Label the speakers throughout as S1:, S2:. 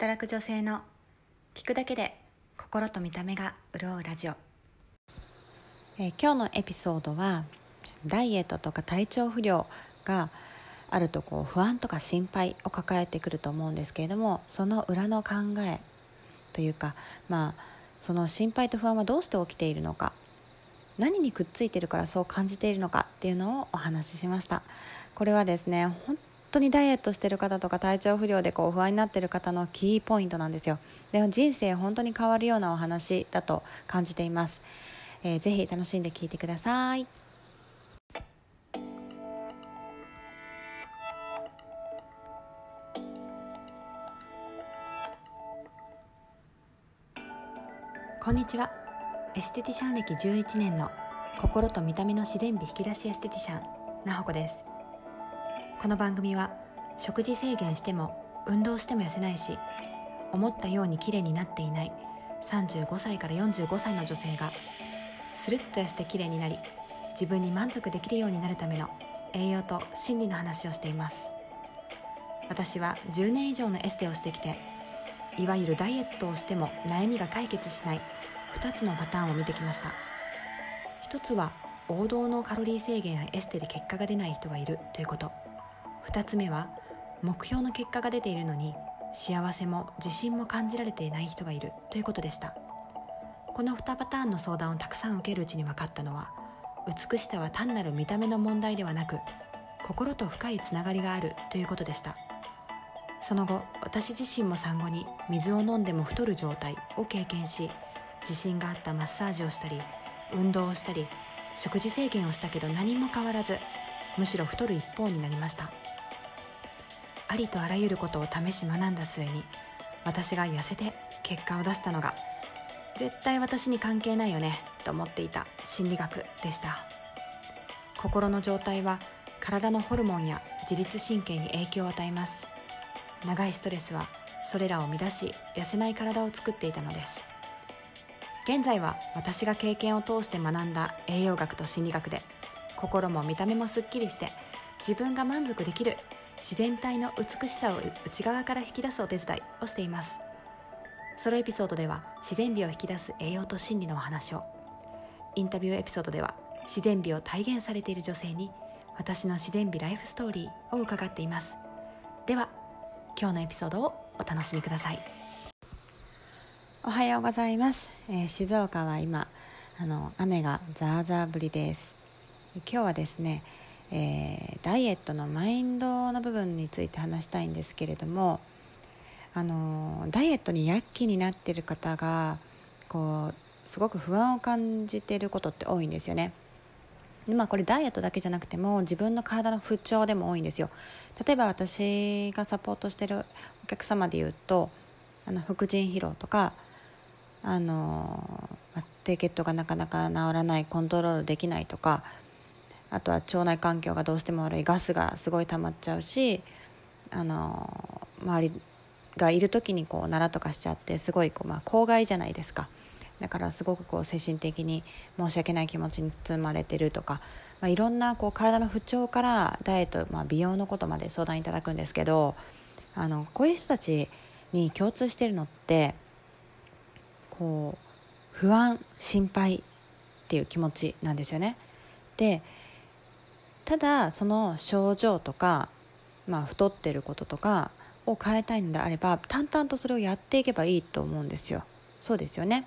S1: 働く女性の聞くだけで心と見た目が潤うラジオ、
S2: えー今日のエピソードはダイエットとか体調不良があるとこう不安とか心配を抱えてくると思うんですけれどもその裏の考えというかまあその心配と不安はどうして起きているのか何にくっついてるからそう感じているのかっていうのをお話ししました。これはですね本当にダイエットしてる方とか体調不良でこう不安になってる方のキーポイントなんですよ。でも人生本当に変わるようなお話だと感じています、えーぜひ楽しんで聞いてください。
S1: こんにちは。エステティシャン歴11年の心と見た目の自然美引き出しエステティシャンなほこです。この番組は食事制限しても運動しても痩せないし思ったように綺麗になっていない35歳から45歳の女性がスルッと痩せて綺麗になり自分に満足できるようになるための栄養と心理の話をしています。私は10年以上のエステをしてきていわゆるダイエットをしても悩みが解決しない2つのパターンを見てきました。1つは王道のカロリー制限やエステで結果が出ない人がいるということ。2つ目は目標の結果が出ているのに幸せも自信も感じられていない人がいるということでした。この2パターンの相談をたくさん受けるうちに分かったのは美しさは単なる見た目の問題ではなく心と深いつながりがあるということでした。その後私自身も産後に水を飲んでも太る状態を経験し自信があったマッサージをしたり運動をしたり食事制限をしたけど何も変わらずむしろ太る一方になりました。ありとあらゆることを試し学んだ末に私が痩せて結果を出したのが絶対私に関係ないよねと思っていた心理学でした。心の状態は体のホルモンや自律神経に影響を与えます。長いストレスはそれらを乱し痩せない体を作っていたのです。現在は私が経験を通して学んだ栄養学と心理学で心も見た目もすっきりして自分が満足できる自然体の美しさを内側から引き出すお手伝いをしています。ソロエピソードでは自然美を引き出す栄養と心理のお話を。インタビューエピソードでは自然美を体現されている女性に私の自然美ライフストーリーを伺っています。では今日のエピソードをお楽しみください。
S2: おはようございます、えー静岡は今あの雨がザーザー降りです。今日はですね、えーダイエットのマインドの部分について話したいんですけれどもあのダイエットに躍起になっている方がこうすごく不安を感じていることって多いんですよね。でまあこれダイエットだけじゃなくても自分の体の不調でも多いんですよ。例えば私がサポートしてるお客様でいうとあの副腎疲労とかあの低血糖がなかなか治らないコントロールできないとかあとは腸内環境がどうしても悪いガスがすごい溜まっちゃうしあの周りがいる時にこう奈良とかしちゃってすごいこう、まあ、公害じゃないですかだからすごくこう精神的に申し訳ない気持ちに包まれてるとか、まあ、いろんなこう体の不調からダイエット、まあ、美容のことまで相談いただくんですけどあのこういう人たちに共通してるのってこう不安心配っていう気持ちなんですよね。でただその症状とか、まあ、太ってることとかを変えたいのであれば淡々とそれをやっていけばいいと思うんですよ。そうですよね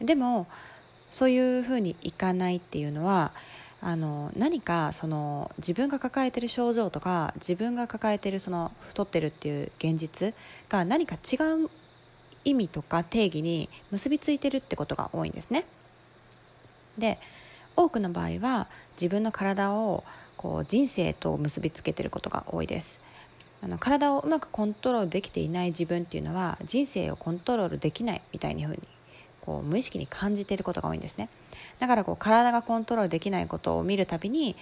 S2: でもそういうふうにいかないっていうのはあの何かその自分が抱えてる症状とか自分が抱えてるその太ってるっていう現実が何か違う意味とか定義に結びついてるってことが多いんですね。で多くの場合は自分の体をこう人生と結びつけてることが多いです。あの体をうまくコントロールできていない自分っていうのは人生をコントロールできないみたいにふうにこう無意識に感じていることが多いんですねだからこう体がコントロールできないことを見るたびに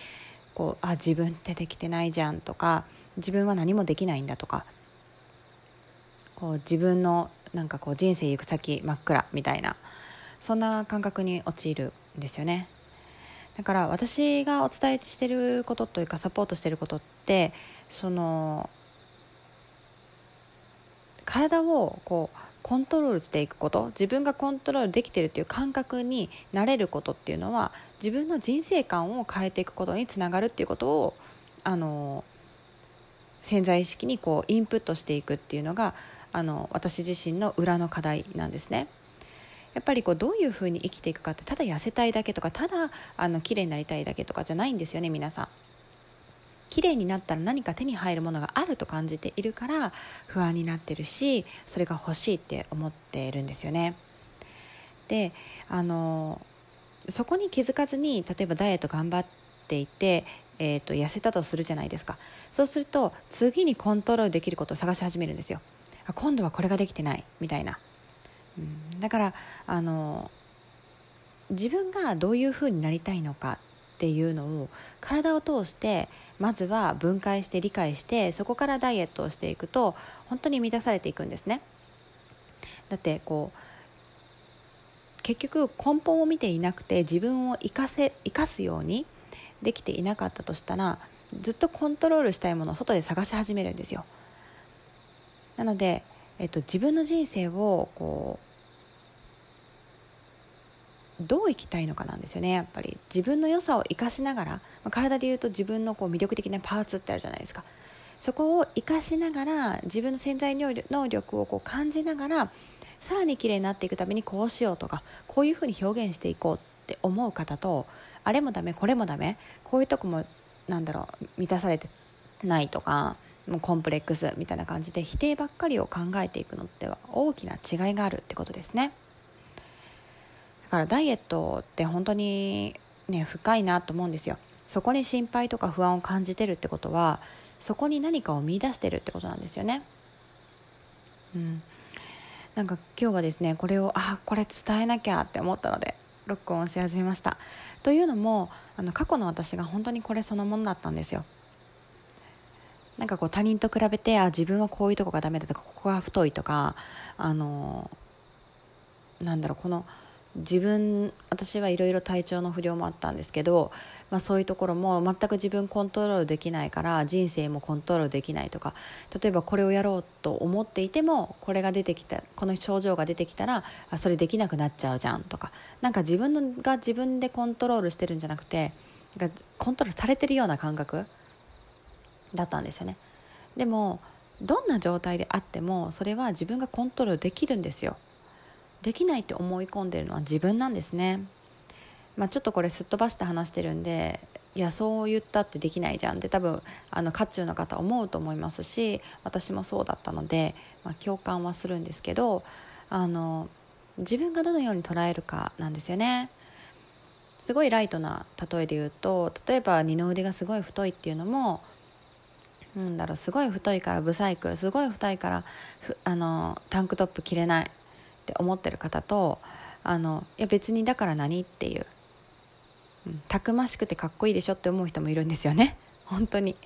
S2: こうあ自分ってできてないじゃんとか自分は何もできないんだとかこう自分のなんかこう人生行く先真っ暗みたいなそんな感覚に陥るんですよねだから私がお伝えしてることというかサポートしてることってその体をこうコントロールしていくこと自分がコントロールできてるっていう感覚になれることっていうのは自分の人生観を変えていくことにつながるっていうことをあの潜在意識にこうインプットしていくっていうのがあの私自身の裏の課題なんですね。やっぱりこうどういうふうに生きていくかってただ痩せたいだけとかただあの綺麗になりたいだけとかじゃないんですよね皆さん。綺麗になったら何か手に入るものがあると感じているから不安になってるしそれが欲しいって思っているんですよね。であのそこに気づかずに例えばダイエット頑張っていて、えーと、痩せたとするじゃないですかそうすると次にコントロールできることを探し始めるんですよ今度はこれができてないみたいな、だからあの自分がどういうふうになりたいのかっていうのを体を通してまずは分解して理解してそこからダイエットをしていくと本当に満たされていくんですね。だってこう結局根本を見ていなくて自分を生かせ生かすようにできていなかったとしたらずっとコントロールしたいものを外で探し始めるんですよ。なので、えっと、自分の人生をこうどう生きたいのかなんですよねやっぱり。自分の良さを生かしながら、まあ、体でいうと自分のこう魅力的なパーツってあるじゃないですか。そこを生かしながら自分の潜在能力をこう感じながらさらに綺麗になっていくためにこうしようとかこういうふうに表現していこうって思う方とあれもダメこれもダメこういうとこもなんだろう満たされてないとかもうコンプレックスみたいな感じで否定ばっかりを考えていくのっては大きな違いがあるってことですね。だ。からダイエットって本当にね深いなと思うんですよ。そこに心配とか不安を感じてるってことはそこに何かを見出してるってことなんですよね。うん。なんか今日はですねこれをあこれ伝えなきゃって思ったので録音し始めました。というのもあの過去の私が本当にこれそのものだったんですよ。なんかこう他人と比べてあ自分はこういうとこがダメだとかここが太いとかあのなんだろうこの自分私はいろいろ体調の不良もあったんですけど、まあ、そういうところも全く自分コントロールできないから人生もコントロールできないとか例えばこれをやろうと思っていてもこれが出てきたこの症状が出てきたらあそれできなくなっちゃうじゃんとかなんか自分が自分でコントロールしてるんじゃなくてなんかコントロールされてるような感覚だったんですよね。でもどんな状態であってもそれは自分がコントロールできるんですよできないって思い込んでるのは自分なんですね、まあ、ちょっとこれすっ飛ばして話してるんでいやそう言ったってできないじゃんって多分あの渦中の方思うと思いますし私もそうだったので、まあ、共感はするんですけどあの自分がどのように捉えるかなんですよね。すごいライトな例えで言うと例えば二の腕がすごい太いっていうのもなんだろうすごい太いからブサイクすごい太いからあのタンクトップ着れないって思ってる方とあのいや別にだから何っていう、うん、たくましくてかっこいいでしょって思う人もいるんですよね。本当に。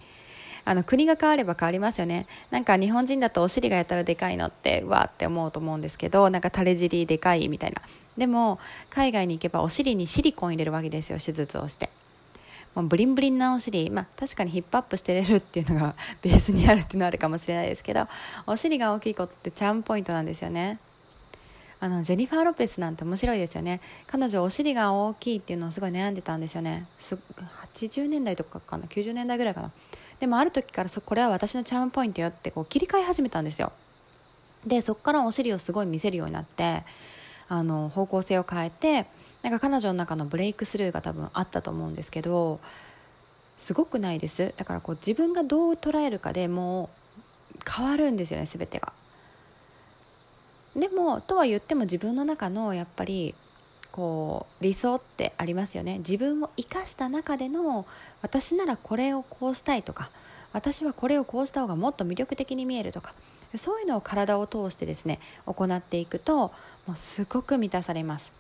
S2: あの国が変われば変わりますよね。なんか日本人だとお尻がやたらでかいのってうわって思うと思うんですけどなんか垂れ尻でかいみたいな。でも海外に行けばお尻にシリコン入れるわけですよ手術をして。もうブリンブリンなお尻、まあ、確かにヒップアップしてれるっていうのが ベースにあるっていうのはあるかもしれないですけどお尻が大きいことってチャームポイントなんですよね。あのジェニファー・ロペスなんて面白いですよね。彼女お尻が大きいっていうのをすごい悩んでたんですよね。す80年代とかかな？90年代ぐらいかな？でもある時からそこれは私のチャームポイントよってこう切り替え始めたんですよ。でそこからお尻をすごい見せるようになってあの方向性を変えてなんか彼女の中のブレイクスルーが多分あったと思うんですけどすごくないです。だからこう自分がどう捉えるかでもう変わるんですよね全てが。でもとは言っても自分の中のやっぱりこう理想ってありますよね。自分を生かした中での私ならこれをこうしたいとか私はこれをこうした方がもっと魅力的に見えるとかそういうのを体を通してですね行っていくともうすごく満たされます。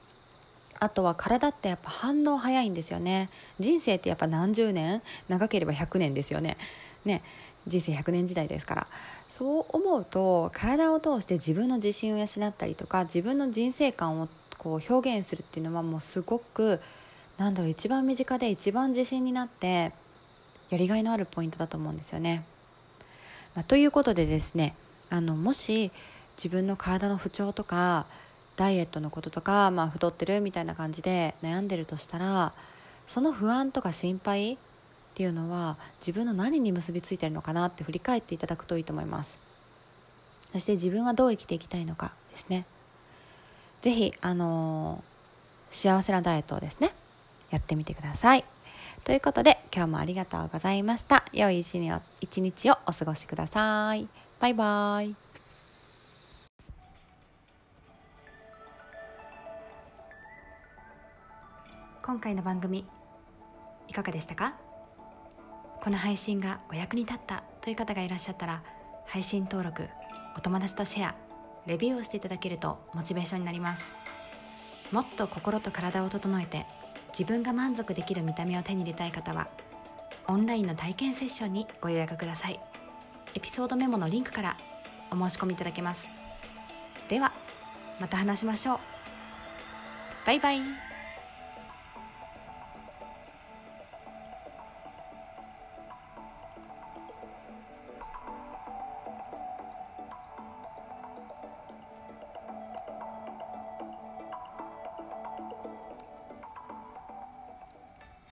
S2: あとは体ってやっぱ反応早いんですよね。人生ってやっぱ何十年？長ければ100年ですよね。ね人生100年時代ですから。そう思うと体を通して自分の自信を養ったりとか自分の人生観をこう表現するっていうのはもうすごくなんだろう一番身近で一番自信になってやりがいのあるポイントだと思うんですよね。まあ、ということでですねあのもし自分の体の不調とかダイエットのこととか、まあ、太ってるみたいな感じで悩んでるとしたらその不安とか心配っていうのは自分の何に結びついてるのかなって振り返っていただくといいと思います。そして自分はどう生きていきたいのかですね。是非あのー、幸せなダイエットをですねやってみてください。ということで今日もありがとうございました。良い一日をお過ごしください。バイバイ。
S1: 今回の番組いかがでしたか？この配信がお役に立ったという方がいらっしゃったら配信登録お友達とシェアレビューをしていただけるとモチベーションになります。もっと心と体を整えて自分が満足できる見た目を手に入れたい方はオンラインの体験セッションにご予約ください。エピソードメモのリンクからお申し込みいただけます。ではまた話しましょう。バイバイ。